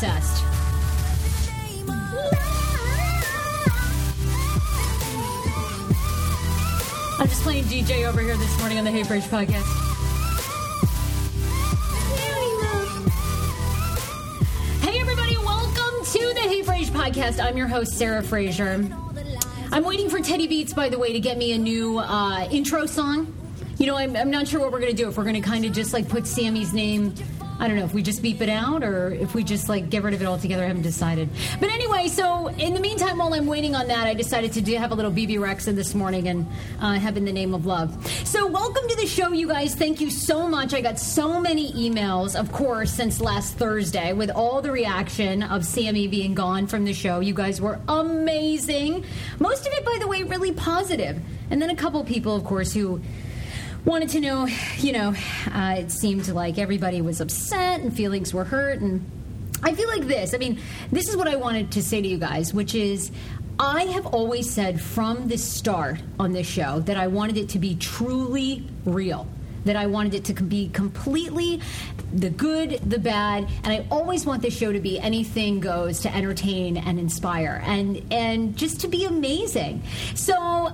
Obsessed. I'm just playing DJ over here this morning on the Hey Frase podcast. Hey everybody, welcome to the Hey podcast. I'm your host Sarah Fraser. I'm waiting for Teddy Beats, by the way, to get me a new uh, intro song. You know, I'm, I'm not sure what we're going to do. If we're going to kind of just like put Sammy's name, I don't know if we just beep it out or if we just like get rid of it altogether. I haven't decided. But anyway, so in the meantime, while I'm waiting on that, I decided to do have a little Bebe Rexha this morning and uh, have in the name of love. So welcome to the show, you guys. Thank you so much. I got so many emails, of course, since last Thursday with all the reaction of Sammy being gone from the show. You guys were amazing. Most of it, by the way, really positive. And then a couple people, of course, who wanted to know, you know, uh, it seemed like everybody was upset and feelings were hurt. And I feel like this. I mean, this is what I wanted to say to you guys, which is. I have always said from the start on this show that I wanted it to be truly real. That I wanted it to be completely the good, the bad, and I always want this show to be anything goes to entertain and inspire and and just to be amazing. So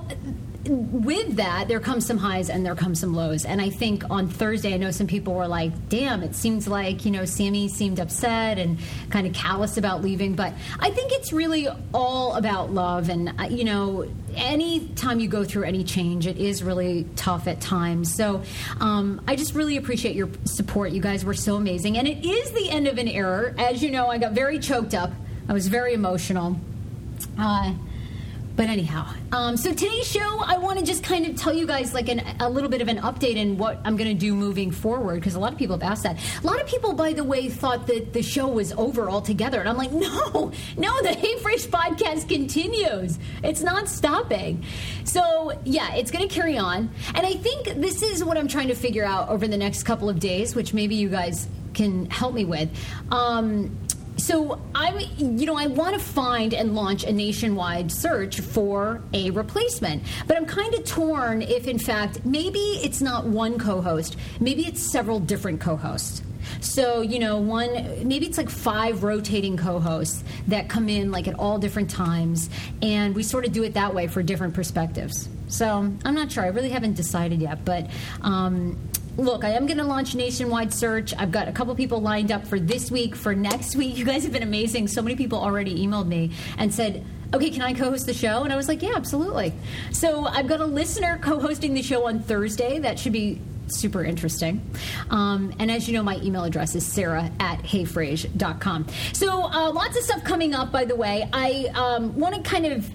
with that, there comes some highs and there comes some lows. And I think on Thursday, I know some people were like, damn, it seems like, you know, Sammy seemed upset and kind of callous about leaving. But I think it's really all about love. And, uh, you know, any time you go through any change, it is really tough at times. So um, I just really appreciate your support. You guys were so amazing. And it is the end of an era. As you know, I got very choked up, I was very emotional. Uh, but anyhow, um, so today's show, I want to just kind of tell you guys like an, a little bit of an update in what I'm going to do moving forward because a lot of people have asked that. A lot of people, by the way, thought that the show was over altogether, and I'm like, no, no, the Hey Frase podcast continues. It's not stopping. So yeah, it's going to carry on, and I think this is what I'm trying to figure out over the next couple of days, which maybe you guys can help me with. Um, so I'm, you know, I want to find and launch a nationwide search for a replacement, but I'm kind of torn if, in fact, maybe it's not one co-host, maybe it's several different co-hosts. So, you know, one, maybe it's like five rotating co hosts that come in like at all different times, and we sort of do it that way for different perspectives. So, I'm not sure. I really haven't decided yet, but. Um, Look, I am going to launch nationwide search. I've got a couple people lined up for this week, for next week. You guys have been amazing. So many people already emailed me and said, okay, can I co host the show? And I was like, yeah, absolutely. So I've got a listener co hosting the show on Thursday. That should be super interesting. Um, and as you know, my email address is sarah at heyfrase.com. So uh, lots of stuff coming up, by the way. I um, want to kind of.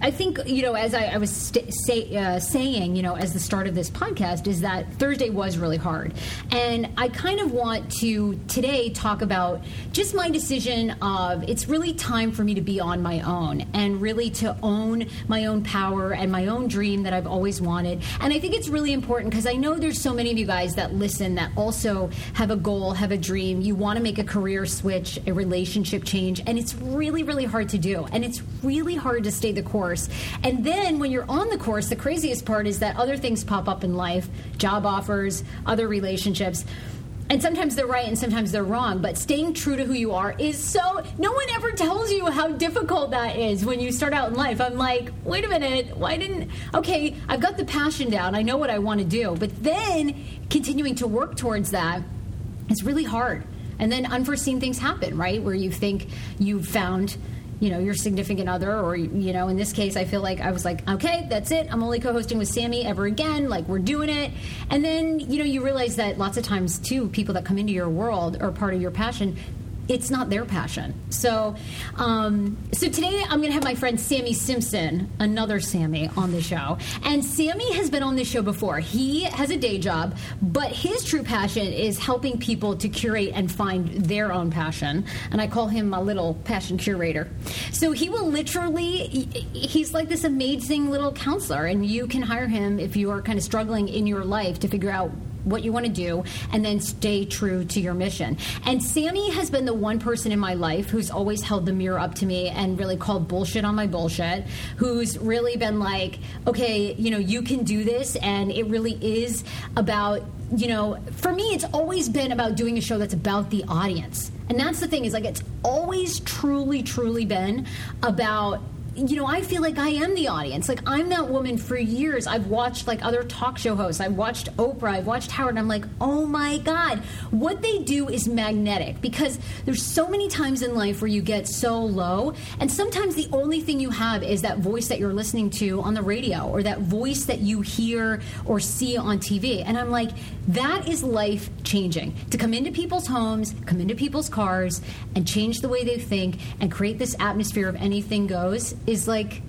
I think you know, as I, I was st- say, uh, saying, you know, as the start of this podcast, is that Thursday was really hard, and I kind of want to today talk about just my decision of it's really time for me to be on my own and really to own my own power and my own dream that I've always wanted. And I think it's really important because I know there's so many of you guys that listen that also have a goal, have a dream. You want to make a career switch, a relationship change, and it's really, really hard to do, and it's really hard to stay the course. And then when you're on the course, the craziest part is that other things pop up in life job offers, other relationships. And sometimes they're right and sometimes they're wrong, but staying true to who you are is so. No one ever tells you how difficult that is when you start out in life. I'm like, wait a minute, why didn't. Okay, I've got the passion down, I know what I want to do, but then continuing to work towards that is really hard. And then unforeseen things happen, right? Where you think you've found you know your significant other or you know in this case i feel like i was like okay that's it. I'm only co-hosting with sammy ever again. Like we're doing it. And then you know you realize that lots of times too people that come into your world or part of your passion it's not their passion. So, um, so today I'm going to have my friend Sammy Simpson, another Sammy, on the show. And Sammy has been on this show before. He has a day job, but his true passion is helping people to curate and find their own passion. And I call him my little passion curator. So he will literally, he's like this amazing little counselor, and you can hire him if you are kind of struggling in your life to figure out what you want to do and then stay true to your mission. And Sammy has been the one person in my life who's always held the mirror up to me and really called bullshit on my bullshit, who's really been like, okay, you know, you can do this. And it really is about, you know, for me, it's always been about doing a show that's about the audience. And that's the thing is like, it's always truly, truly been about you know, I feel like I am the audience. Like I'm that woman for years. I've watched like other talk show hosts. I've watched Oprah. I've watched Howard. And I'm like, oh my god, what they do is magnetic because there's so many times in life where you get so low, and sometimes the only thing you have is that voice that you're listening to on the radio or that voice that you hear or see on TV. And I'm like, that is life changing. To come into people's homes, come into people's cars, and change the way they think and create this atmosphere of anything goes is like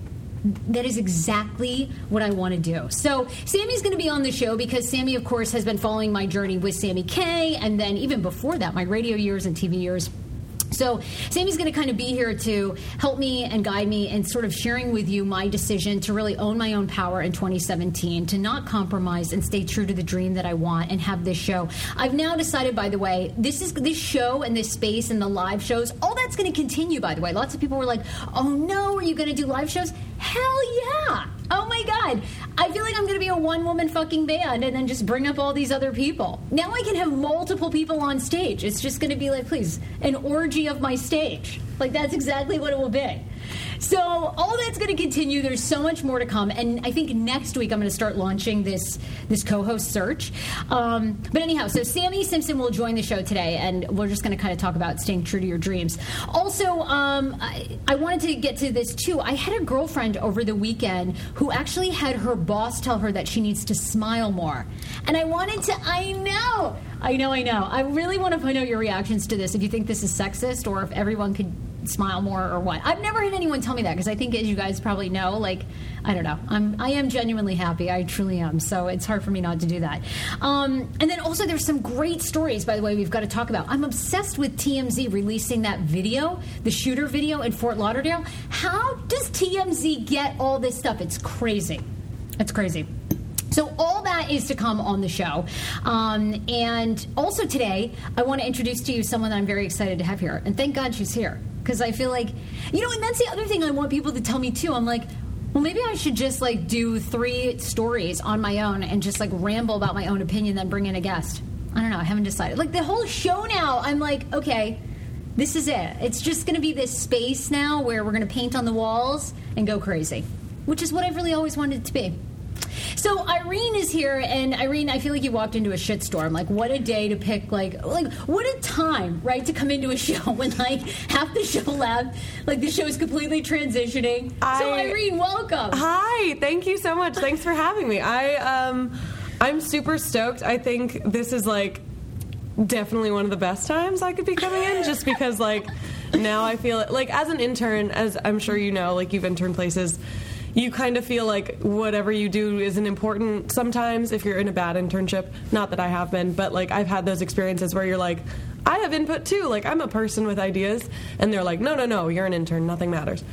that is exactly what I want to do. So, Sammy's going to be on the show because Sammy, of course, has been following my journey with Sammy K, and then even before that, my radio years and TV years. So, Sammy's going to kind of be here to help me and guide me and sort of sharing with you my decision to really own my own power in 2017, to not compromise and stay true to the dream that I want and have this show. I've now decided, by the way, this is this show and this space and the live shows, all that's going to continue, by the way. Lots of people were like, oh no, are you going to do live shows? Hell yeah! Oh my god! I feel like I'm gonna be a one woman fucking band and then just bring up all these other people. Now I can have multiple people on stage. It's just gonna be like, please, an orgy of my stage. Like that's exactly what it will be. So all that's going to continue. There's so much more to come, and I think next week I'm going to start launching this this co-host search. Um, but anyhow, so Sammy Simpson will join the show today, and we're just going to kind of talk about staying true to your dreams. Also, um, I, I wanted to get to this too. I had a girlfriend over the weekend who actually had her boss tell her that she needs to smile more, and I wanted to. I know. I know, I know. I really want to find out your reactions to this. If you think this is sexist, or if everyone could smile more or what. I've never had anyone tell me that because I think, as you guys probably know, like I don't know, I'm I am genuinely happy. I truly am. So it's hard for me not to do that. Um, and then also, there's some great stories. By the way, we've got to talk about. I'm obsessed with TMZ releasing that video, the shooter video in Fort Lauderdale. How does TMZ get all this stuff? It's crazy. It's crazy. So all that is to come on the show. Um, and also today, I want to introduce to you someone that I'm very excited to have here. And thank God she's here because I feel like, you know, and that's the other thing I want people to tell me too. I'm like, well, maybe I should just like do three stories on my own and just like ramble about my own opinion, then bring in a guest. I don't know. I haven't decided. Like the whole show now, I'm like, okay, this is it. It's just going to be this space now where we're going to paint on the walls and go crazy, which is what I've really always wanted it to be. So Irene is here, and Irene, I feel like you walked into a shitstorm. Like, what a day to pick! Like, like what a time, right, to come into a show when like half the show left, like the show is completely transitioning. I, so Irene, welcome. Hi, thank you so much. Thanks for having me. I um, I'm super stoked. I think this is like definitely one of the best times I could be coming in, just because like now I feel it. Like as an intern, as I'm sure you know, like you've interned places you kind of feel like whatever you do isn't important sometimes if you're in a bad internship. Not that I have been, but like I've had those experiences where you're like, I have input too. Like I'm a person with ideas, and they're like, no, no, no, you're an intern. Nothing matters.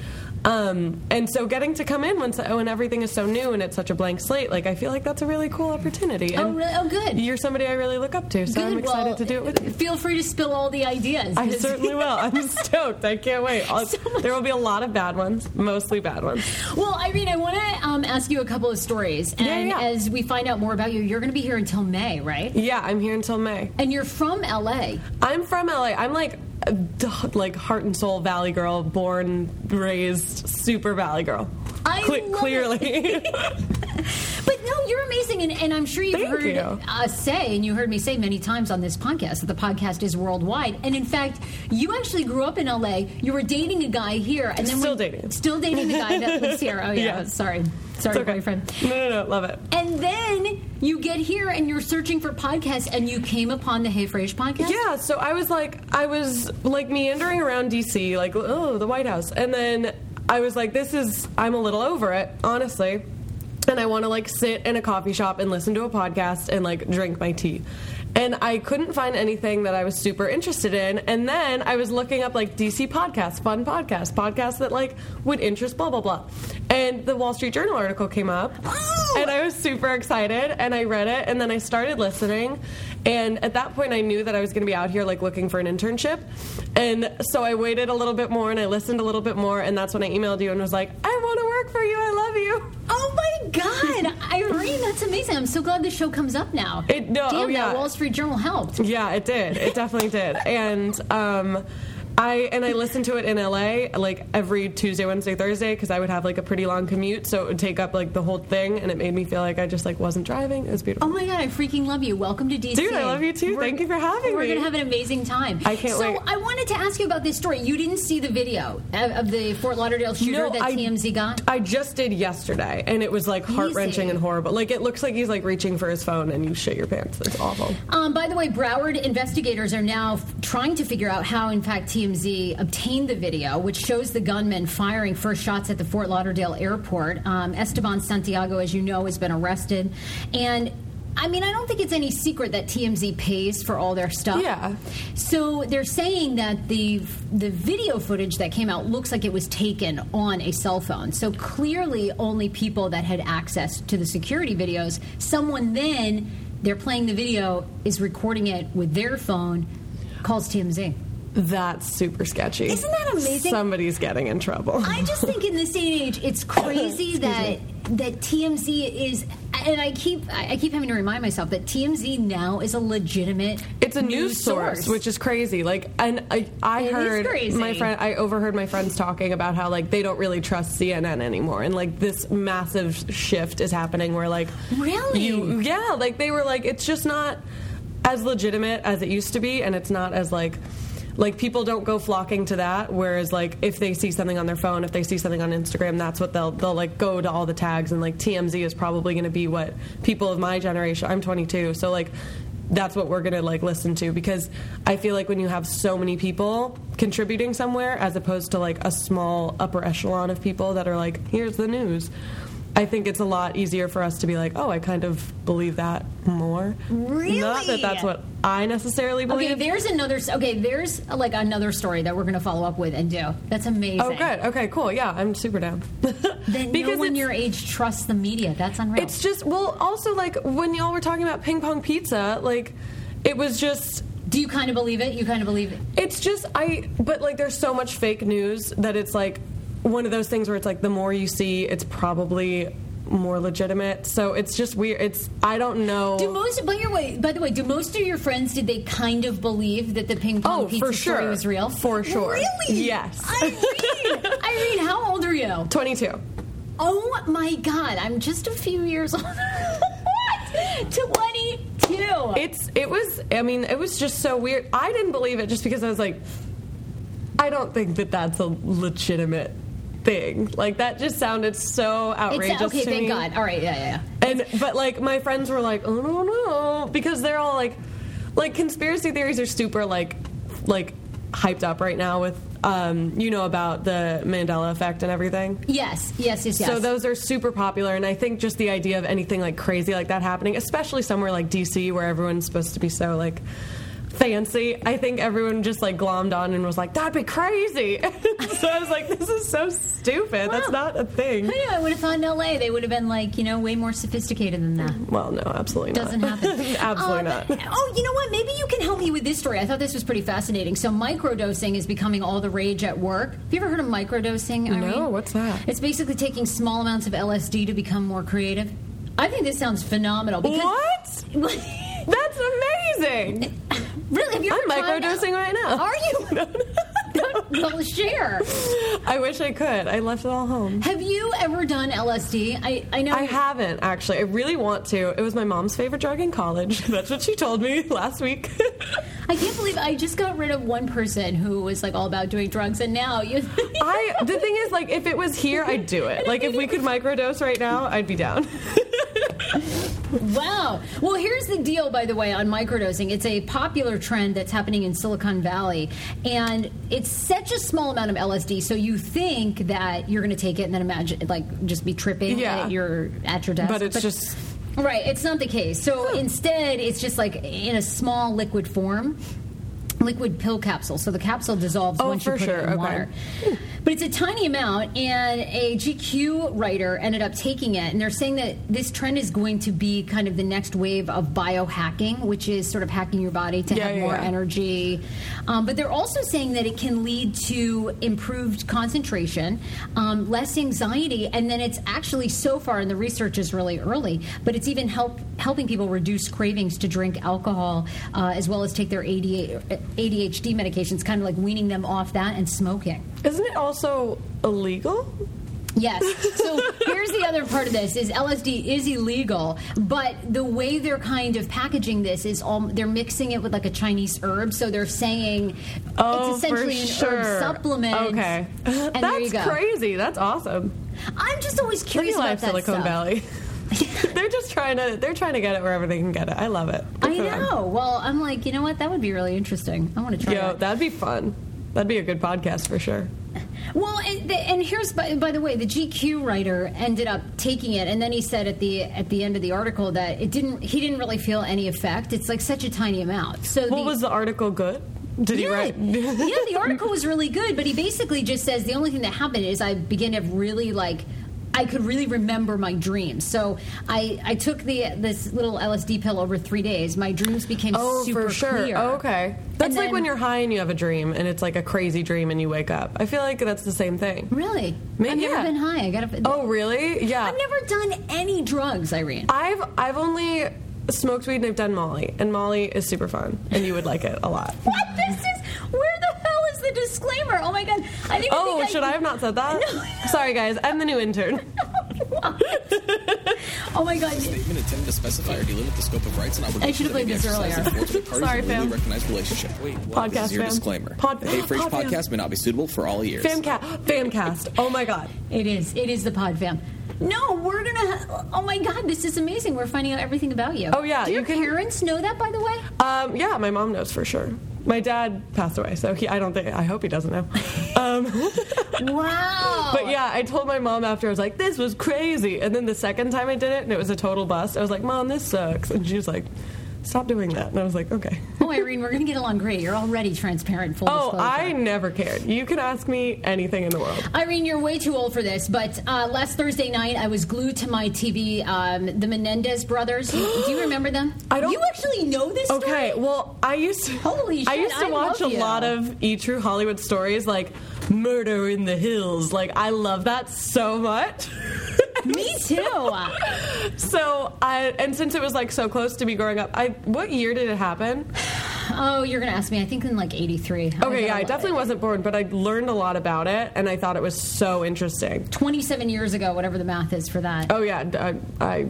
Um, and so getting to come in when, when everything is so new and it's such a blank slate, like I feel like that's a really cool opportunity. oh, And really? Oh, good. You're somebody I really look up to, so I'm excited Well, to do it with you. Feel free to spill all the ideas. I certainly will. I'm stoked. I can't wait. So there will be a lot of bad ones, mostly bad ones. Well, Irene, I want to um, ask you a couple of stories, and Yeah, yeah. as we find out more about you, you're going to be here until May, right? Yeah, I'm here until May. And you're from LA. I'm from LA. I'm like like heart and soul Valley girl, born, raised, super Valley girl. I Cle- clearly. But no, you're amazing, and, and I'm sure you've Thank heard you. us say, and you heard me say many times on this podcast that the podcast is worldwide. And in fact, you actually grew up in LA. You were dating a guy here, and then Still when- dating. still dating the guy that lives here. Oh yeah, Yeah. sorry, sorry, okay. boyfriend. No, no, no, love it. And then you get here and you're searching for podcasts, and you came upon the Hey Frase podcast. Yeah, so I was like, I was like meandering around DC, like, oh, the White House. And then I was like, this is, I'm a little over it, honestly. And I want to like sit in a coffee shop and listen to a podcast and like drink my tea. And I couldn't find anything that I was super interested in. And then I was looking up like DC podcasts, fun podcasts, podcasts that like would interest blah, blah, blah. And the Wall Street Journal article came up. And I was super excited and I read it and then I started listening. And at that point, I knew that I was going to be out here like looking for an internship. And so I waited a little bit more and I listened a little bit more. And that's when I emailed you and was like, I want to work for you. I love you. Oh my God, Irene, that's amazing. I'm so glad the show comes up now. It- no, Damn, oh, yeah. that Wall Street Journal helped. Yeah, it did. It definitely did. And um, I and I listened to it in LA like every Tuesday, Wednesday, Thursday because I would have like a pretty long commute, so it would take up like the whole thing, and it made me feel like I just like wasn't driving. It was beautiful. Oh my god, I freaking love you. Welcome to DC. Dude, I love you too. We're- Thank you for having me. we're gonna have an amazing time. I can't so wait. I wanted to ask you about this story. You didn't see the video of, of the Fort Lauderdale shooter that I- TMZ got? I just did yesterday, and it was like heart wrenching and horrible. Like it looks like he's like reaching for his phone, and you shit your pants. It's awful. Um, by the way, Broward investigators are now f- trying to figure out how, in fact, TMZ obtained the video, which shows the gunman firing first shots at the Fort Lauderdale airport. Um, Esteban Santiago, as you know, has been arrested. And I mean, I don't think it's any secret that TMZ pays for all their stuff. Yeah. So they're saying that the the video footage that came out looks like it was taken on a cell phone. So clearly, only people that had access to the security videos. Someone then they're playing the video is recording it with their phone. Calls TMZ. That's super sketchy. Isn't that amazing? Somebody's getting in trouble. I just think in this day and age, it's crazy that that TMZ is, and I keep I keep having to remind myself that TMZ now is a legitimate. It's a news, source, which is crazy. Like, and I, I It heard my friend, I overheard my friends talking about how like they don't really trust CNN anymore, and like this massive shift is happening where like Really? you, yeah, like they were like it's just not as legitimate as it used to be, and it's not as like. Like people don't go flocking to that, whereas like if they see something on their phone, if they see something on Instagram, that's what they'll they'll like go to all the tags and like TMZ is probably going to be what people of my generation. I'm 22, so like that's what we're gonna like listen to because I feel like when you have so many people contributing somewhere as opposed to like a small upper echelon of people that are like, here's the news. I think it's a lot easier for us to be like, oh, I kind of believe that more. Really? Not that that's what I necessarily believe. Okay, there's another. Okay, there's like another story that we're going to follow up with and do. That's amazing. oh, good. Okay, cool. Yeah, I'm super down. Because no one your age trusts the media. That's unreal. It's just well, also like when y'all were talking about ping pong pizza, like it was just do you kind of believe it? You kind of believe it? It's just I, but like there's so much fake news that it's like one of those things where it's like the more you see, it's probably more legitimate. So it's just weird. It's I don't know. Do most? By your way, by the way, do most of your friends did they kind of believe that the ping pong Oh, pizza for story sure. was real? For sure. Really? Yes. Irene, Irene, how old are you? 22. Oh my God, I'm just a few years old. what? Twenty-two. It's it was. I mean, it was just so weird. I didn't believe it just because I was like, I don't think that that's a legitimate thing. Like that just sounded so outrageous. It's, okay, thank me. God. All right, yeah, yeah, yeah. And but like my friends were like, oh no no, because they're all like, like conspiracy theories are super like, like hyped up right now with um you know about the Mandela effect and everything. Yes, yes, yes, yes. So those are super popular, and I think just the idea of anything like crazy like that happening, especially somewhere like DC where everyone's supposed to be so like fancy, I think everyone just like glommed on and was like, "That'd be crazy." so I was like, "This is so stupid. That's not a thing." I know. I would have thought in LA they would have been like, you know, way more sophisticated than that. Well, no, absolutely not. Doesn't happen. absolutely Um, not. Oh, you know what? Maybe you can help me with this story. I thought this was pretty fascinating. So, microdosing is becoming all the rage at work. Have you ever heard of microdosing? Irene? No, what's that? It's basically taking small amounts of LSD to become more creative. I think this sounds phenomenal. Because What? That's amazing. really? Have you I'm microdosing right now. Are you? No, no. Don't- share. I wish I could. I left it all home. Have you ever done LSD? I, I know. I haven't actually. I really want to. It was my mom's favorite drug in college. That's what she told me last week. I can't believe I just got rid of one person who was like all about doing drugs, and now you. I the thing is, like, if it was here, I'd do it. Like, if we could microdose right now, I'd be down. Wow. Well, here's the deal, by the way, on microdosing. It's a popular trend that's happening in Silicon Valley, and it's such a small amount of LSD, so you think that you're going to take it and then imagine, like, just be tripping Yeah. at your at your desk. But it's just Right, it's not the case. So instead, it's just like in a small liquid form. Liquid pill capsule, so the capsule dissolves Oh, once you put sure, it in okay. water. But it's a tiny amount, and a GQ writer ended up taking it, and they're saying that this trend is going to be kind of the next wave of biohacking, which is sort of hacking your body to Yeah, have yeah, more yeah. energy. Um, but they're also saying that it can lead to improved concentration, um, less anxiety, and then it's actually so far, and the research is really early, but it's even help helping people reduce cravings to drink alcohol uh, as well as take their ADHD, ADHD medications, kind of like weaning them off that and smoking. isn't it also illegal? Yes. So here's the other part of this: is LSD is illegal, but the way they're kind of packaging this is all they're mixing it with like a Chinese herb. So they're saying Oh, it's essentially an sure. herb supplement. Okay, and that's there you go. crazy. That's awesome. I'm just always curious about that Silicon stuff. Valley. they're just trying to. They're trying to get it wherever they can get it. I love it. Good I for them. know. Well, I'm like, you know what? That would be really interesting. I want to try Yo, that. that'd be fun. That'd be a good podcast for sure. Well, and, and here's by, by the way, the GQ writer ended up taking it, and then he said at the at the end of the article that it didn't. He didn't really feel any effect. It's like such a tiny amount. So What the, was the article good? Did he yeah, write? yeah, the article was really good, but he basically just says the only thing that happened is I began to really like. I could really remember my dreams. So I, I took the this little LSD pill over three days. My dreams became Oh, super for sure. clear. Oh, okay. That's And like then- when you're high and you have a dream, and it's like a crazy dream, and you wake up. I feel like that's the same thing. Really? Ma- I've never yeah. been high. I got. Oh, really? Yeah. I've never done any drugs, Irene. I've I've only smoked weed and I've done Molly, and Molly is super fun, and you would like it a lot. What this is? Where the the disclaimer? Oh my god! I didn't Oh, think should I have not said that? No. Sorry, guys. I'm the new intern. oh my god! Statement intended to specify or delimit the scope of rights and obligations I should have played this earlier. of the parties Sorry, a legally fam. recognized relationship. Wait, what? Podcast This is your fam. disclaimer. Pod- the Hey Frase fam. podcast may not be suitable for all ears. Famcast. Famcast. Oh my god. It is. It is the Pod Fam. No, we're gonna. Ha- oh my god, this is amazing. We're finding out everything about you. Oh, yeah, Do your you can- parents know that, by the way? Um, yeah, my mom knows for sure. My dad passed away, so he, I don't think. I hope he doesn't know. Um, Wow. But yeah, I told my mom after I was like, "This was crazy," and then the second time I did it, and it was a total bust. I was like, "Mom, this sucks," and she was like, "Stop doing that." And I was like, "Okay." Oh, Irene, we're gonna get along great. You're already transparent, full Oh, disclosure. I never cared. You can ask me anything in the world. Irene, you're way too old for this, but uh, last Thursday night I was glued to my TV. Um, the Menendez brothers. Do you remember them? I don't- You actually know this story? Okay, well, I used to. Holy shit! I used to I watch a you. lot of E True Hollywood stories, like Murder in the Hills. Like I love that so much. Me too. so I and since it was like so close to me growing up, I what year did it happen? Oh, you're gonna ask me. I think in like '83. Okay, yeah, I definitely wasn't born, but I learned a lot about it, and I thought it was so interesting. 27 years ago, whatever the math is for that. Oh yeah, I, I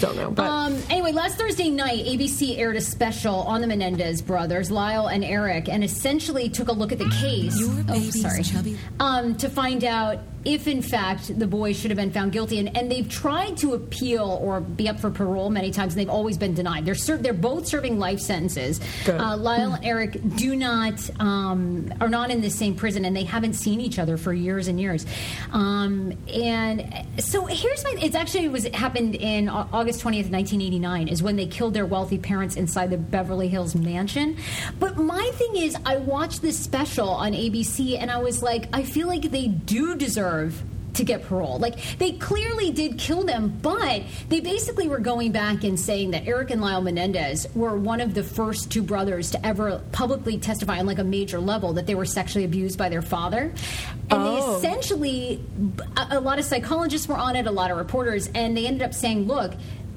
don't know, but Um, anyway, last Thursday night, ABC aired a special on the Menendez brothers, Lyle and Eric, and essentially took a look at the case. Your oh, sorry. chubby. Um, to find out if, in fact, the boys should have been found guilty. And, and they've tried to appeal or be up for parole many times, and they've always been denied. They're ser- they're both serving life sentences. Uh, Lyle and Eric do not um, are not in the same prison, and they haven't seen each other for years and years. Um, and so here's my. It's actually it was it happened in August twentieth, nineteen eighty nine, is when they killed their wealthy parents inside the Beverly Hills mansion. But my thing is, I watched this special on ABC, and I was like, I feel like they do deserve to get parole. Like they clearly did kill them, but they basically were going back and saying that Eric and Lyle Menendez were one of the first two brothers to ever publicly testify on like a major level that they were sexually abused by their father. And Oh. they essentially a, a lot of psychologists were on it, a lot of reporters, and they ended up saying, look,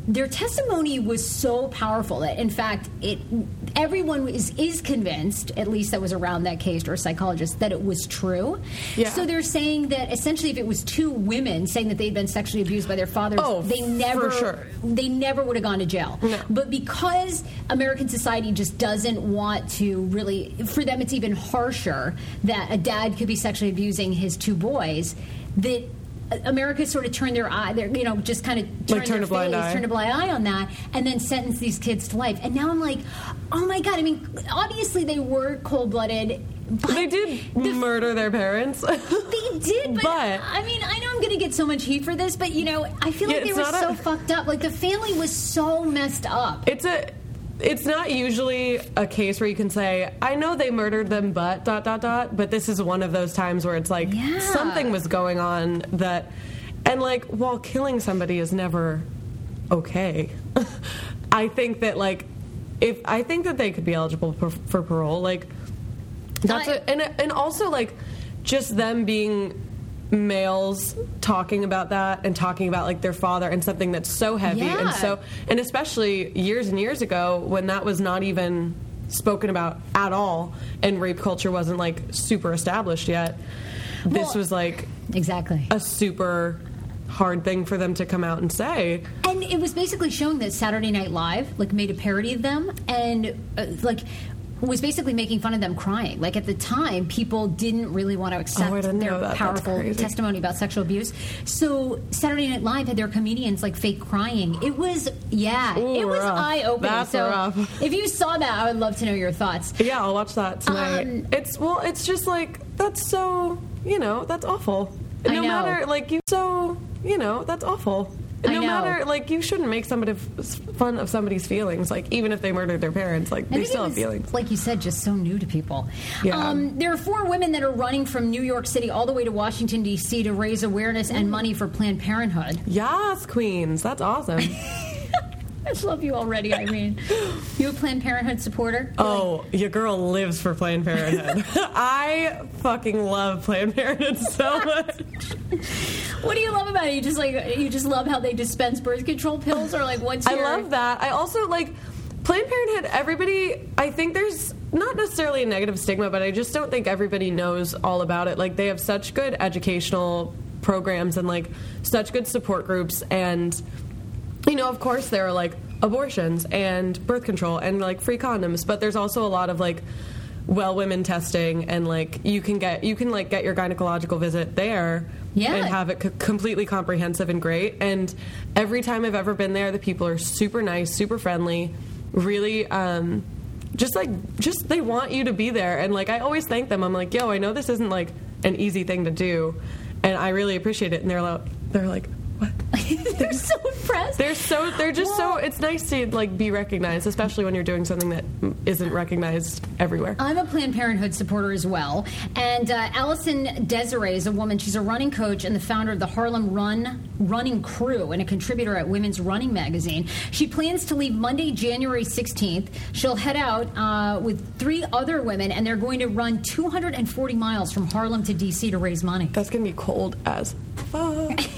their testimony was so powerful that, in fact, it everyone is is convinced, at least that was around that case or a psychologist, that it was true. Yeah. So they're saying that essentially, if it was two women saying that they'd been sexually abused by their fathers, Oh, they never sure. they never would have gone to jail. No. But because American society just doesn't want to really, for them, it's even harsher that a dad could be sexually abusing his two boys. That America sort of turned their eye, their, you know, just kind of turned Like, turned their a blind face, eye. turned a blind eye on that, and then sentenced these kids to life. And now I'm like, oh my god! I mean, obviously they were cold blooded. But They did the murder their parents. they did, but, But- I mean, I know I'm going to get so much heat for this, but you know, I feel Yeah, like they were so a- fucked up. Like the family was so messed up. it's a it's not usually a case where you can say i know they murdered them but dot dot dot but this is one of those times where it's like Yeah. something was going on that and like while killing somebody is never okay i think that like if i think that they could be eligible for, for parole like that's I- a, and and also like just them being males talking about that and talking about like their father and something that's so heavy and so and especially years and years ago when that was not even spoken about at all and rape culture wasn't like super established yet this Well- was like Exactly. a super hard thing for them to come out and say And it was basically showing that Saturday Night Live like made a parody of them and uh, like was basically making fun of them crying. Like at the time, people didn't really want to accept Oh, their that. Powerful testimony about sexual abuse. So Saturday Night Live had their comedians like fake crying. It was yeah, Ooh, it was eye opening. So rough. if you saw that, I would love to know your thoughts. yeah i'll watch that tonight Um, it's well it's just like that's so you know that's awful no matter like you so you know that's awful no matter like you shouldn't make somebody fun of somebody's feelings like even if they murdered their parents like I they still have feelings Like you said, just so new to people. Yeah. Um, there are four women that are running from New York City all the way to Washington, D.C. to raise awareness and money for Planned Parenthood. yes queens that's awesome I love you already, Irene. you a Planned Parenthood supporter? oh your girl lives for planned parenthood i fucking love planned parenthood so much What do you love about it? You just like you just love how they dispense birth control pills, or like what's I love that. I also like Planned Parenthood. Everybody, I think there's not necessarily a negative stigma, but I just don't think everybody knows all about it. Like they have such good educational programs and like such good support groups, and you know, of course, there are like abortions and birth control and like free condoms, but there's also a lot of like well women testing and like you can get you can like get your gynecological visit there Yeah. and have it c- completely comprehensive and great. And every time i've ever been there the people are super nice super friendly really um just like just they want you to be there. And like i always thank them. I'm like yo i know this isn't like an easy thing to do. And i really appreciate it. And they're like they're like what They're so impressed. they're so they're just so it's nice to like be recognized especially when you're doing something that isn't recognized everywhere I'm a Planned Parenthood supporter as well. And uh, Allison Desir is a woman. She's a running coach and the founder of the Harlem Run running crew and a contributor at Women's Running Magazine. She plans to leave Monday, January 16th. She'll head out uh, with three other women, and they're going to run 240 miles from Harlem to D.C. to raise money. that's gonna be cold as fuck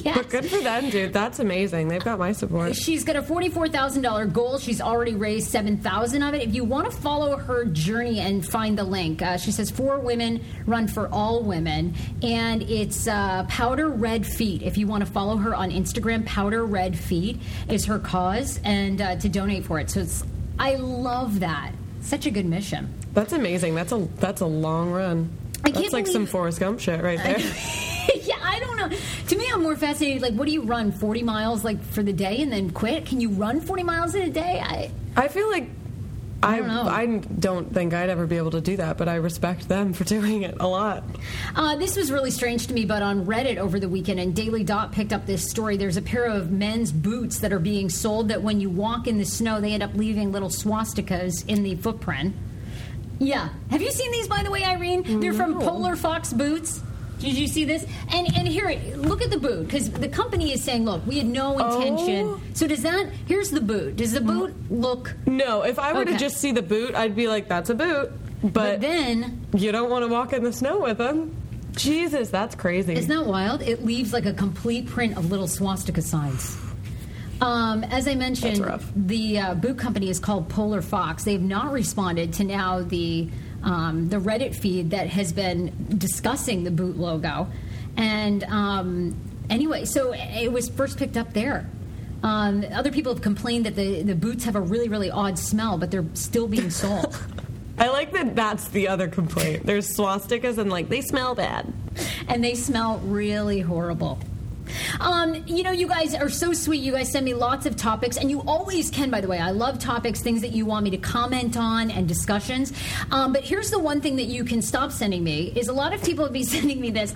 yes. but good for them dude that's amazing they've got my support She's got a forty-four thousand dollar goal. She's already raised seven thousand of it. If you want to follow her journey and find the link, uh, she says four women run for all women, and it's uh, Powder Red Feet. If you want to follow her on Instagram, Powder Red Feet is her cause, and uh, to donate for it. So it's I love that. Such a good mission. that's amazing that's a that's a long run I that's like some believe- Forrest Gump shit right there. yeah, I don't know. To me, I'm more fascinated. Like, what do you run? Forty miles, like for the day, and then quit? Can you run forty miles in a day? I I feel like I don't know. I don't think I'd ever be able to do that, but I respect them for doing it a lot. Uh, this was really strange to me, but on Reddit over the weekend, and Daily Dot picked up this story. There's a pair of men's boots that are being sold that when you walk in the snow, they end up leaving little swastikas in the footprint. Yeah. Have you seen these, by the way, Irene? They're from Polar Fox Boots. Did you see this? And and here, look at the boot because the company is saying, look, we had no intention. Oh. So does that? Here's the boot. Does the boot look? No, if I were Okay. to just see the boot, I'd be like, "That's a boot," but, But then you don't want to walk in the snow with them. Jesus, that's crazy. Isn't that wild? It leaves like a complete print of little swastika signs. Um, as I mentioned, the uh, boot company is called Polar Fox. They've not responded to now the um, the Reddit feed that has been discussing the boot logo. And um, anyway, so it was first picked up there. Um, other people have complained that the, the boots have a really, really odd smell, but they're still being sold. I like that that's the other complaint. There's swastikas and like they smell bad. and they smell really horrible. Um, you know, you guys are so sweet. You guys send me lots of topics, and you always can, by the way. I love topics, things that you want me to comment on, and discussions. Um, but here's the one thing that you can stop sending me is a lot of people been sending me this.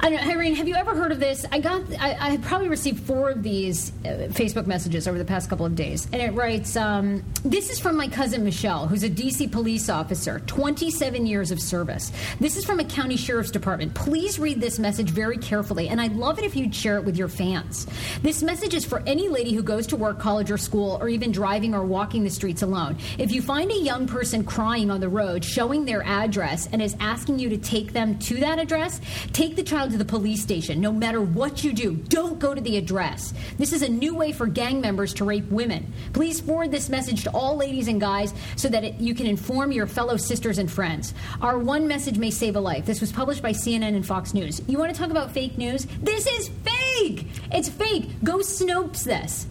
I Irene, have you ever heard of this? I got, I, I probably received four of these uh, Facebook messages over the past couple of days, and it writes, um, "This is from my cousin Michelle, who's a DC police officer, 27 years of service. This is from a county sheriff's department. Please read this message very carefully, and I'd love it if you'd share it with your fans. This message is for any lady who goes to work, college, or school, or even driving or walking the streets alone. If you find a young person crying on the road, showing their address, and is asking you to take them to that address, take the child to the police station. No matter what you do, don't go to the address. This is a new way for gang members to rape women. Please forward this message to all ladies and guys so that it, you can inform your fellow sisters and friends. Our one message may save a life. This was published by CNN and Fox News. You want to talk about fake news? This is fake! It's fake. Go Snopes this.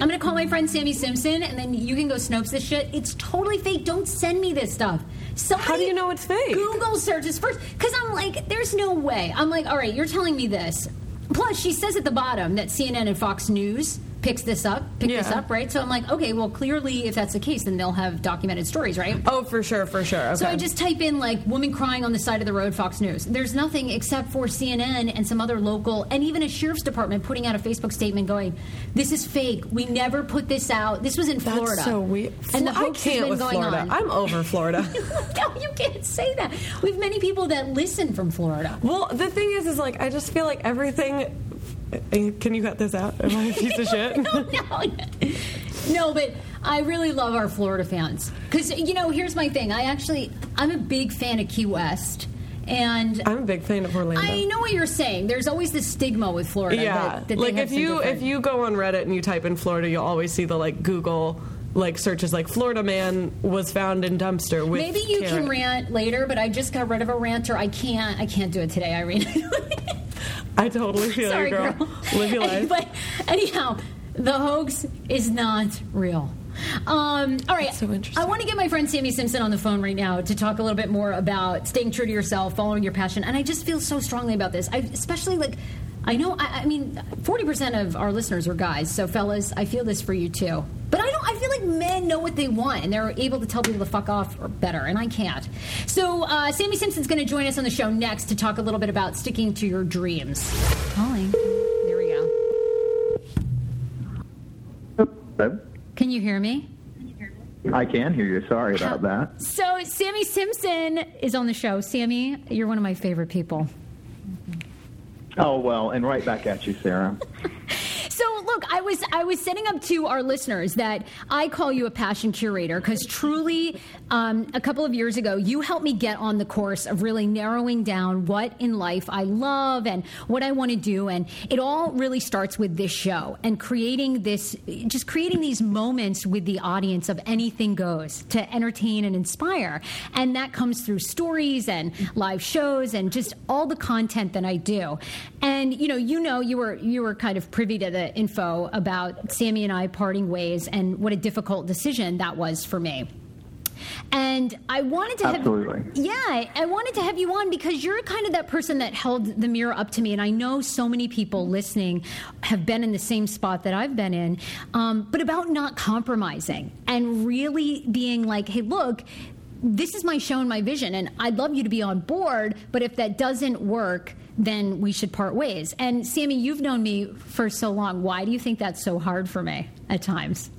I'm to call my friend Sammy Simpson, and then you can go Snopes this shit. It's totally fake. Don't send me this stuff. Somebody How do you know it's fake? Google searches first. Because I'm like, there's no way. I'm like, all right, you're telling me this. Plus, she says at the bottom that CNN and Fox News picks this up, pick this up, right? So I'm like, okay, well, clearly, if that's the case, then they'll have documented stories, right? Oh, for sure, for sure. Okay. So I just type in like woman crying on the side of the road, Fox News. There's nothing except for CNN and some other local, and even a sheriff's department putting out a Facebook statement going, "This is fake. We never put this out. This was in That's Florida." so weird. And the I hoax has can't been with going Florida. on. I'm over Florida. no, you can't say that. We have many people that listen from Florida. well, the thing is, is like I just feel like everything. Uh, uh, can you cut this out? Am I a piece of shit? no, no, no, no, but I really love our Florida fans because you know. Here's my thing. I actually, I'm a big fan of Key West, and I'm a big fan of Orlando. I know what you're saying. There's always this stigma with Florida. yeah, that, that like if you different- if you go on Reddit and you type in Florida, you'll always see the like Google like searches like Florida man was found in dumpster with Maybe you Karen. can rant later, but I just got rid of a ranter. I can't. I can't do it today, Irene. I totally feel Sorry, you, girl. girl. Live your life. but anyhow, the hoax is not real. Um, all right. so interesting. I want to get my friend Sammy Simpson on the phone right now to talk a little bit more about staying true to yourself, following your passion. And I just feel so strongly about this. I especially like. I know. I, I mean, forty percent of our listeners are guys. So, fellas, I feel this for you too. But I don't. I feel like men know what they want, and they're able to tell people to fuck off or better, and I can't. So, uh, Sammy Simpson's going to join us on the show next to talk a little bit about sticking to your dreams. Calling. There we go. Hello? Can you hear me? I can hear you. Sorry about that. So, Sammy Simpson is on the show. Sammy, you're one of my favorite people. Oh well, and right back at you, Sarah. So look, I was I was setting up to our listeners that I call you a passion curator because truly, um, a couple of years ago, you helped me get on the course of really narrowing down what in life I love and what I want to do, and it all really starts with this show and creating this, just creating these moments with the audience of anything goes to entertain and inspire, and that comes through stories and live shows and just all the content that I do, and you know, you know, you were you were kind of privy to the info about Sammy and I parting ways and what a difficult decision that was for me. And I wanted to Absolutely. have yeah, I wanted to have you on because you're kind of that person that held the mirror up to me, and I know so many people listening have been in the same spot that I've been in, um, but about not compromising and really being like, hey, look. This is my show and my vision, and I'd love you to be on board. But if that doesn't work, then we should part ways. And Sammy, you've known me for so long. Why do you think that's so hard for me at times?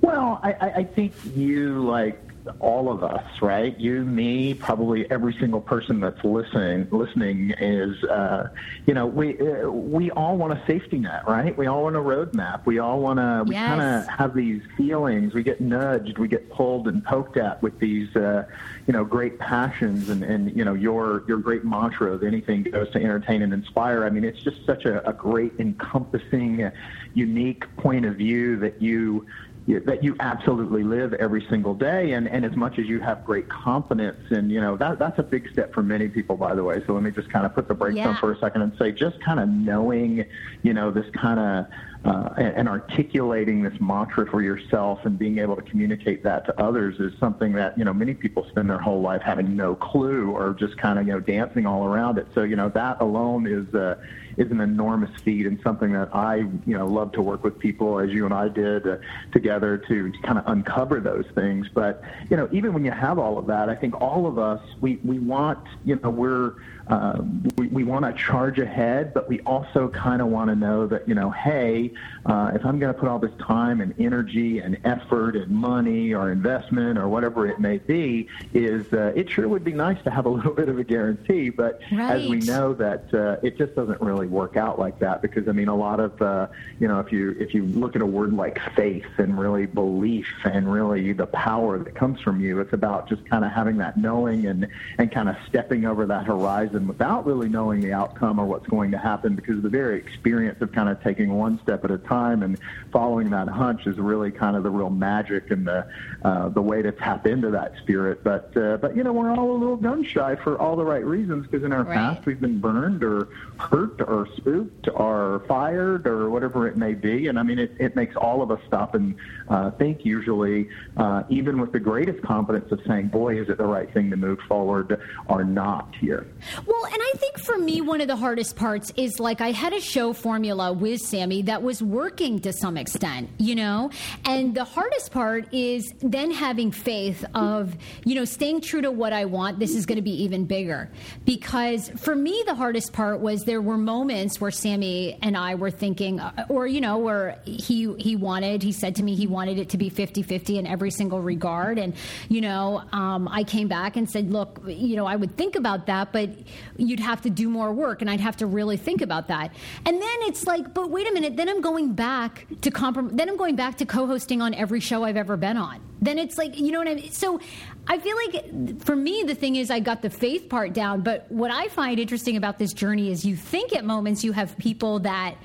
Well, I, I, think you like all of us, right? You, me, probably every single person that's listening. Listening is, uh, you know, we uh, we all want a safety net, right? We all want a roadmap. We all want to. We Yes. kind of have these feelings. We get nudged. We get pulled and poked at with these, uh, you know, great passions and and you know your your great mantra of anything goes to entertain and inspire. I mean, it's just such a, a great encompassing, unique point of view that you that you absolutely live every single day and, and as much as you have great confidence and you know that that's a big step for many people by the way so let me just kind of put the brakes Yeah. on for a second and say just kind of knowing you know this kind of uh, and, and articulating this mantra for yourself and being able to communicate that to others is something that you know many people spend their whole life having no clue or just kind of you know dancing all around it so you know that alone is uh, is an enormous feat and something that I you know love to work with people as you and I did uh, together to, to kind of uncover those things but you know even when you have all of that I think all of us we we want you know we're uh, we, we want to charge ahead, but we also kind of want to know that, you know, hey, uh, if I'm going to put all this time and energy and effort and money or investment or whatever it may be, is uh, it sure would be nice to have a little bit of a guarantee. But as we know that uh, it just doesn't really work out like that because, I mean, a lot of, uh, you know, if you if you look at a word like faith and really belief and really the power that comes from you, it's about just kind of having that knowing and, and kind of stepping over that horizon without really knowing the outcome or what's going to happen because the very experience of kind of taking one step at a time and following that hunch is really kind of the real magic and the uh, the way to tap into that spirit. But uh, but you know we're all a little gun shy for all the right reasons because in our Right. past we've been burned or hurt or spooked or fired or whatever it may be. And I mean it, it makes all of us stop and uh, think usually uh, even with the greatest confidence of saying boy is it the right thing to move forward or not here. Well, and I think for me, one of the hardest parts is like I had a show formula with Samy that was working to some extent, you know? And the hardest part is then having faith of, you know, staying true to what I want. This is going to be even bigger. Because for me, the hardest part was there were moments where Samy and I were thinking, uh, or, you know, where he, he wanted, he said to me he wanted it to be 50 50 in every single regard. And, you know, um, I came back and said, look, you know, I would think about that, but you'd have to do more work and I'd have to really think about that. And then it's like, but wait a minute, then I'm going back to comprom- then I'm going back to co-hosting on every show I've ever been on. Then it's like, you know what I mean? So I feel like for me the thing is I got the faith part down, but what I find interesting about this journey is you think at moments you have people that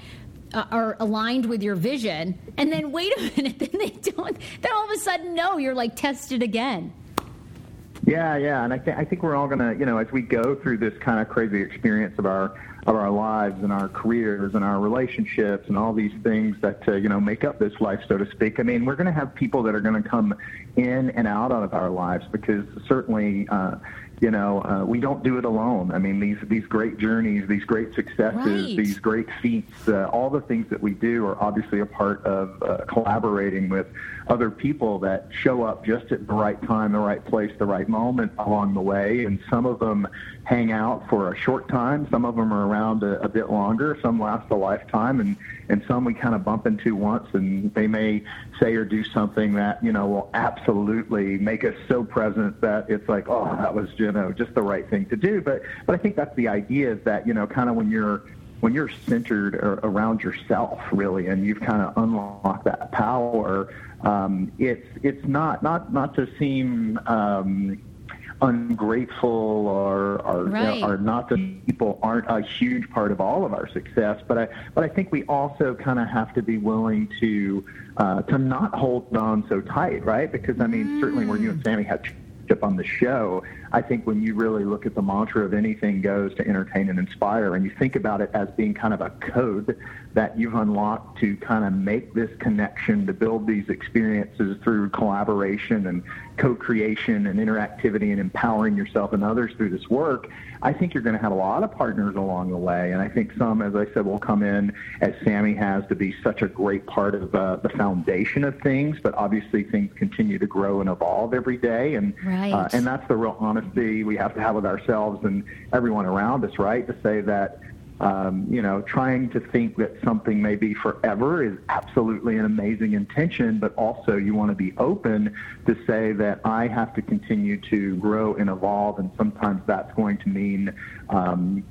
uh, are aligned with your vision and then wait a minute then they don't then all of a sudden no you're like tested again Yeah, yeah, and I, th- I think we're all gonna, you know, as we go through this kind of crazy experience of our of our lives and our careers and our relationships and all these things that uh, you know make up this life, so to speak. I mean, we're gonna have people that are gonna come in and out of our lives because certainly. Uh, you know, uh, we don't do it alone. I mean, these these great journeys, these great successes, Right. these great feats, uh, all the things that we do are obviously a part of uh, collaborating with other people that show up just at the right time, the right place, the right moment along the way. And some of them hang out for a short time. Some of them are around a, a bit longer. Some last a lifetime, and and some we kind of bump into once, and they may say or do something that you know will absolutely make us so present that it's like, oh, that was you know just the right thing to do. But but I think that's the idea is that you know kind of when you're when you're centered around yourself really and you've kind of unlocked that power um, it's it's not not not to seem um, ungrateful or or, Right. or not that people aren't a huge part of all of our success but I but I think we also kind of have to be willing to uh, to not hold on so tight right because I mean certainly when you and Samy had up on the show, I think when you really look at the mantra of anything goes to entertain and inspire, and you think about it as being kind of a code that you've unlocked to kind of make this connection, to build these experiences through collaboration and co-creation and interactivity and empowering yourself and others through this work, I think you're going to have a lot of partners along the way. And I think some, as I said, will come in, as Samy has, to be such a great part of uh, the foundation of things. But obviously, things continue to grow and evolve every day. And Right. uh, and that's the real honesty we have to have with ourselves and everyone around us, right? To say that um, you know, trying to think that something may be forever is absolutely an amazing intention, but also you want to be open to say that I have to continue to grow and evolve, and sometimes that's going to mean, um,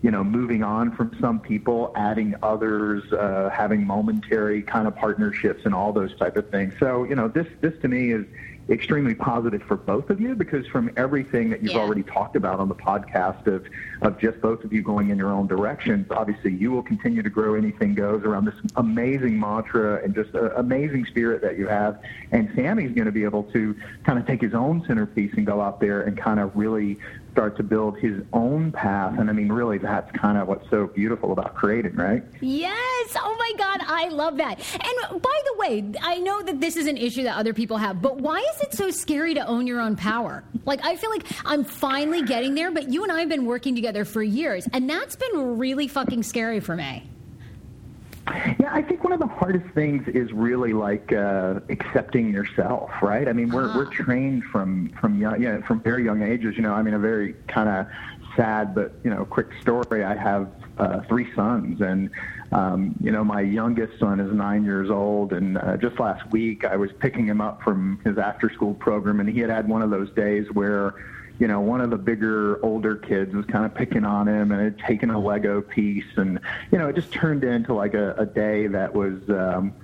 you know, moving on from some people, adding others, uh, having momentary kind of partnerships, and all those type of things. So, you know, this this to me is extremely positive for both of you because from everything that you've Yeah. already talked about on the podcast of, of just both of you going in your own directions, obviously you will continue to grow anything goes around this amazing mantra and just a, amazing spirit that you have. And Samy's going to be able to kind of take his own centerpiece and go out there and kind of really start to build his own path. And I mean, really, that's kind of what's so beautiful about creating, right? Yes. Oh my God, I love that. And by the way, I know that this is an issue that other people have, but why is it so scary to own your own power? Like, I feel like I'm finally getting there, but you and I have been working together for years, and that's been really fucking scary for me. Yeah, I think one of the hardest things is really like uh, accepting yourself, right? I mean, we're we're trained from from young, yeah, from very young ages. You know, I mean, a very kind of sad but you know quick story. I have uh, three sons, and um, you know, my youngest son is nine years old, and uh, just last week I was picking him up from his after-school program, and he had had one of those days where you know, one of the bigger, older kids was kind of picking on him and had taken a Lego piece, and you know, it just turned into like a, a day that was um,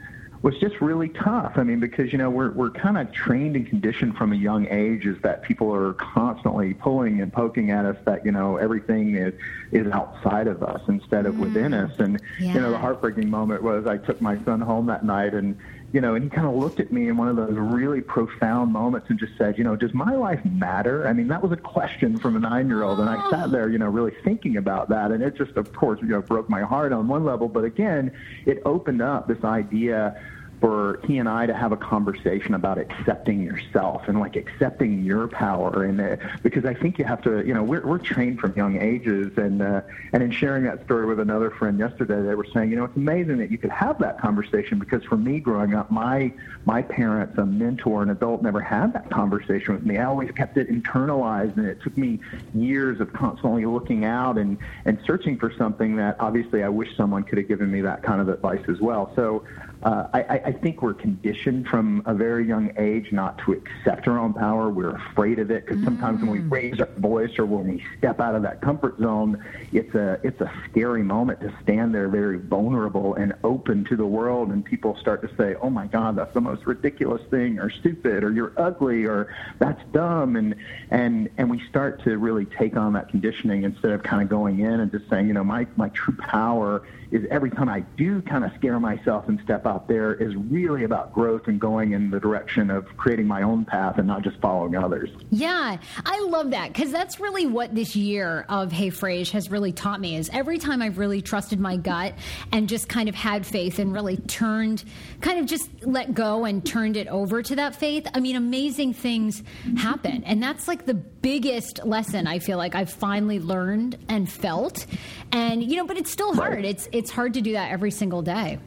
was just really tough. I mean, because you know, we're we're kind of trained and conditioned from a young age is that people are constantly pulling and poking at us that you know everything is is outside of us instead of within us, and you know, the heartbreaking moment was I took my son home that night and you know, and he kind of looked at me in one of those really profound moments and just said, you know, does my life matter? I mean, that was a question from a nine-year-old, and I sat there, you know, really thinking about that, and it just, of course, you know, broke my heart on one level, but again, it opened up this idea for he and I to have a conversation about accepting yourself and like accepting your power and uh, because I think you have to you know we're we're trained from young ages. And uh, and in sharing that story with another friend yesterday they were saying you know it's amazing that you could have that conversation because for me growing up my my parents a mentor an adult never had that conversation with me. I always kept it internalized. And it took me years of constantly looking out and and searching for something that obviously I wish someone could have given me that kind of advice as well. So uh, I, I I think we're conditioned from a very young age not to accept our own power. We're afraid of it because sometimes when we raise our voice or when we step out of that comfort zone, it's a it's a scary moment to stand there very vulnerable and open to the world, and people start to say, "Oh my God, that's the most ridiculous thing," or "stupid," or "you're ugly," or "that's dumb," and and and we start to really take on that conditioning instead of kind of going in and just saying, you know, my my true power is every time I do kind of scare myself and step out there is really about growth and going in the direction of creating my own path and not just following others. Yeah, I love that because that's really what this year of Hey Frase has really taught me. Is every time I've really trusted my gut and just kind of had faith and really turned, kind of just let go and turned it over to that faith. I mean, amazing things happen, and that's like the biggest lesson I feel like I've finally learned and felt. And you know, but it's still hard. It's it's hard to do that every single day.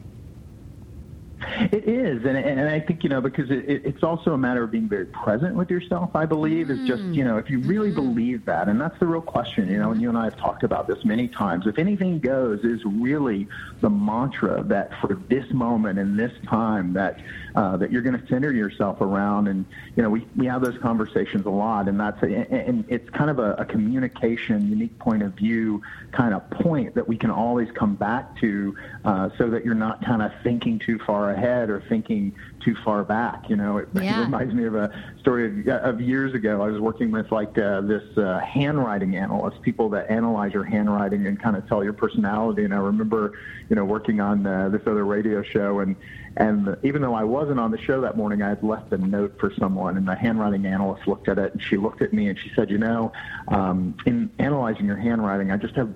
It is, and, and I think you know because it, it, it's also a matter of being very present with yourself. I believe is just mm. you know if you really mm-hmm. believe that, and that's the real question. You know, and you and I have talked about this many times. If anything goes is really the mantra that for this moment and this time that uh, that you're going to center yourself around, and you know we we have those conversations a lot, and that's a, and it's kind of a, a communication, unique point of view kind of point that we can always come back to, uh, so that you're not kind of thinking too far ahead or thinking too far back. You know, it, Yeah. it reminds me of a story of, of years ago. I was working with like uh, this uh, handwriting analyst, people that analyze your handwriting and kind of tell your personality. And I remember, you know, working on uh, this other radio show, and and even though I wasn't on the show that morning, I had left a note for someone, and the handwriting analyst looked at it, and she looked at me and she said, you know, um, in analyzing your handwriting, I just have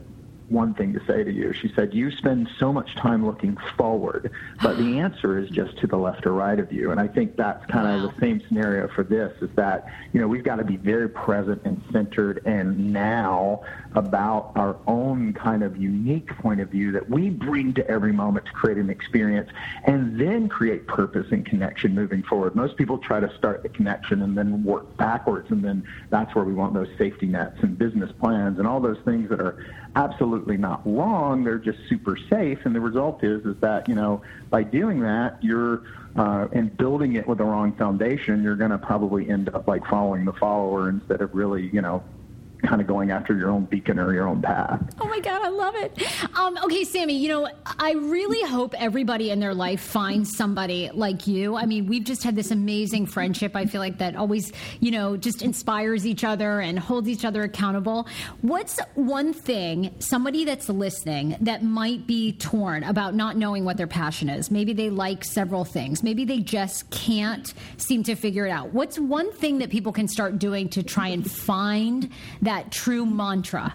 one thing to say to you. She said, You spend so much time looking forward, but the answer is just to the left or right of you. And I think that's kind Wow. of the same scenario for this is that, you know, we've got to be very present and centered and now about our own kind of unique point of view that we bring to every moment to create an experience and then create purpose and connection moving forward. Most people try to start the connection and then work backwards, and then that's where we want those safety nets and business plans and all those things that are absolutely not wrong. They're just super safe. And the result is, is that, you know, by doing that, you're, uh, and building it with the wrong foundation, you're going to probably end up like following the follower instead of really, you know, kind of going after your own beacon or your own path. Oh my God, I love it. Um, okay, Sammy, you know, I really hope everybody in their life finds somebody like you. I mean, we've just had this amazing friendship. I feel like that always, you know, just inspires each other and holds each other accountable. What's one thing somebody that's listening that might be torn about not knowing what their passion is? Maybe they like several things, maybe they just can't seem to figure it out. What's one thing that people can start doing to try and find that true mantra?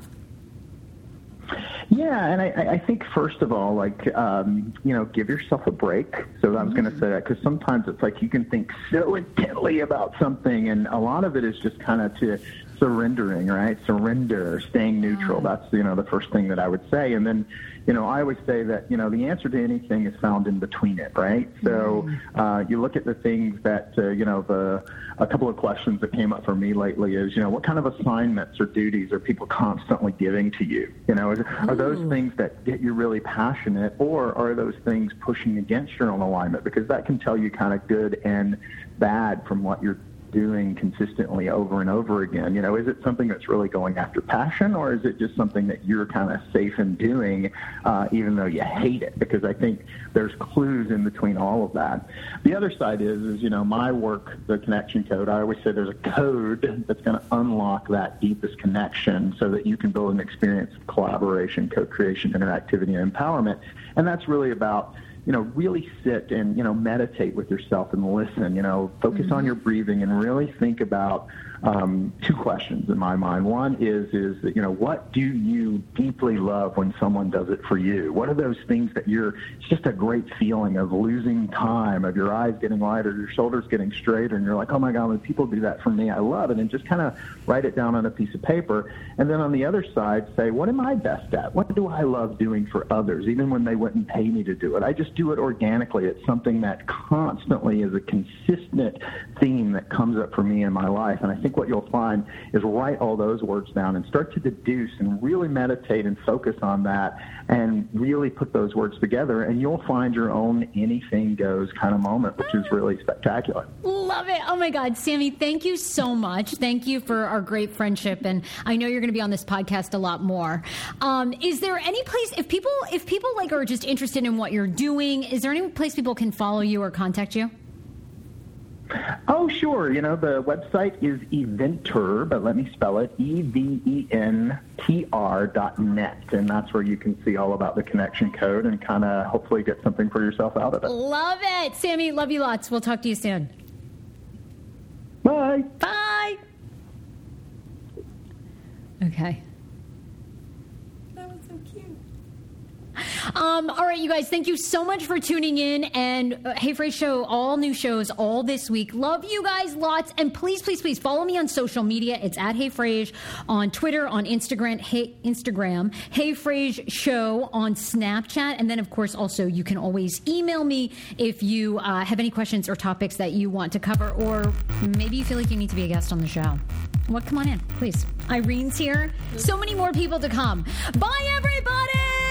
Yeah, and I, I think first of all, like um, you know, give yourself a break. So I was going to say that because sometimes it's like you can think so intently about something, and a lot of it is just kind of to surrendering, right? Surrender, staying neutral. That's you know the first thing that I would say, and then you know I always say that you know the answer to anything is found in between it, right? So uh, you look at the things that uh, you know the a couple of questions that came up for me lately is you know what kind of assignments or duties are people constantly giving to you? You know, is, are those things that get you really passionate, or are those things pushing against your own alignment? Because that can tell you kind of good and bad from what you're doing consistently over and over again? You know, is it something that's really going after passion, or is it just something that you're kind of safe in doing, uh, even though you hate it? Because I think there's clues in between all of that. The other side is, is you know, my work, the connection code. I always say there's a code that's going to unlock that deepest connection, so that you can build an experience of collaboration, co-creation, interactivity, and empowerment. And that's really about you know, really sit and, you know, meditate with yourself and listen, you know, focus on mm-hmm. your breathing and really think about um, two questions in my mind. One is, is that, you know, what do you deeply love when someone does it for you? What are those things that you're, it's just a great feeling of losing time, of your eyes getting wider, your shoulders getting straighter, and you're like, oh my God, when people do that for me, I love it. And just kind of write it down on a piece of paper. And then on the other side, say, what am I best at? What do I love doing for others, even when they wouldn't pay me to do it? I just do it organically. It's something that constantly is a consistent theme that comes up for me in my life. And I think what you'll find is write all those words down and start to deduce and really meditate and focus on that and really put those words together. And you'll find your own anything goes kind of moment, which is really spectacular. Love it. Oh my God. Sammy, thank you so much. Thank you for our great friendship. And I know you're going to be on this podcast a lot more. Um, is there any place, if people, if people like are just interested in what you're doing, is there any place people can follow you or contact you? Oh, sure. You know, the website is Eventer, but let me spell it E V E N T R dot net. And that's where you can see all about the connection code and kind of hopefully get something for yourself out of it. Love it. Sammy, love you lots. We'll talk to you soon. Bye. Bye. Okay. That was so cute. Um, all right, you guys, thank you so much for tuning in. And uh, Hey Frase Show, all new shows all this week. Love you guys lots. And please, please, please follow me on social media. It's at Hey Frase on Twitter, on Instagram, Hey Instagram, Hey Frase Show on Snapchat. And then, of course, also you can always email me if you uh, have any questions or topics that you want to cover, or maybe you feel like you need to be a guest on the show. What? Come on in, please. Irene's here. So many more people to come. Bye, everybody.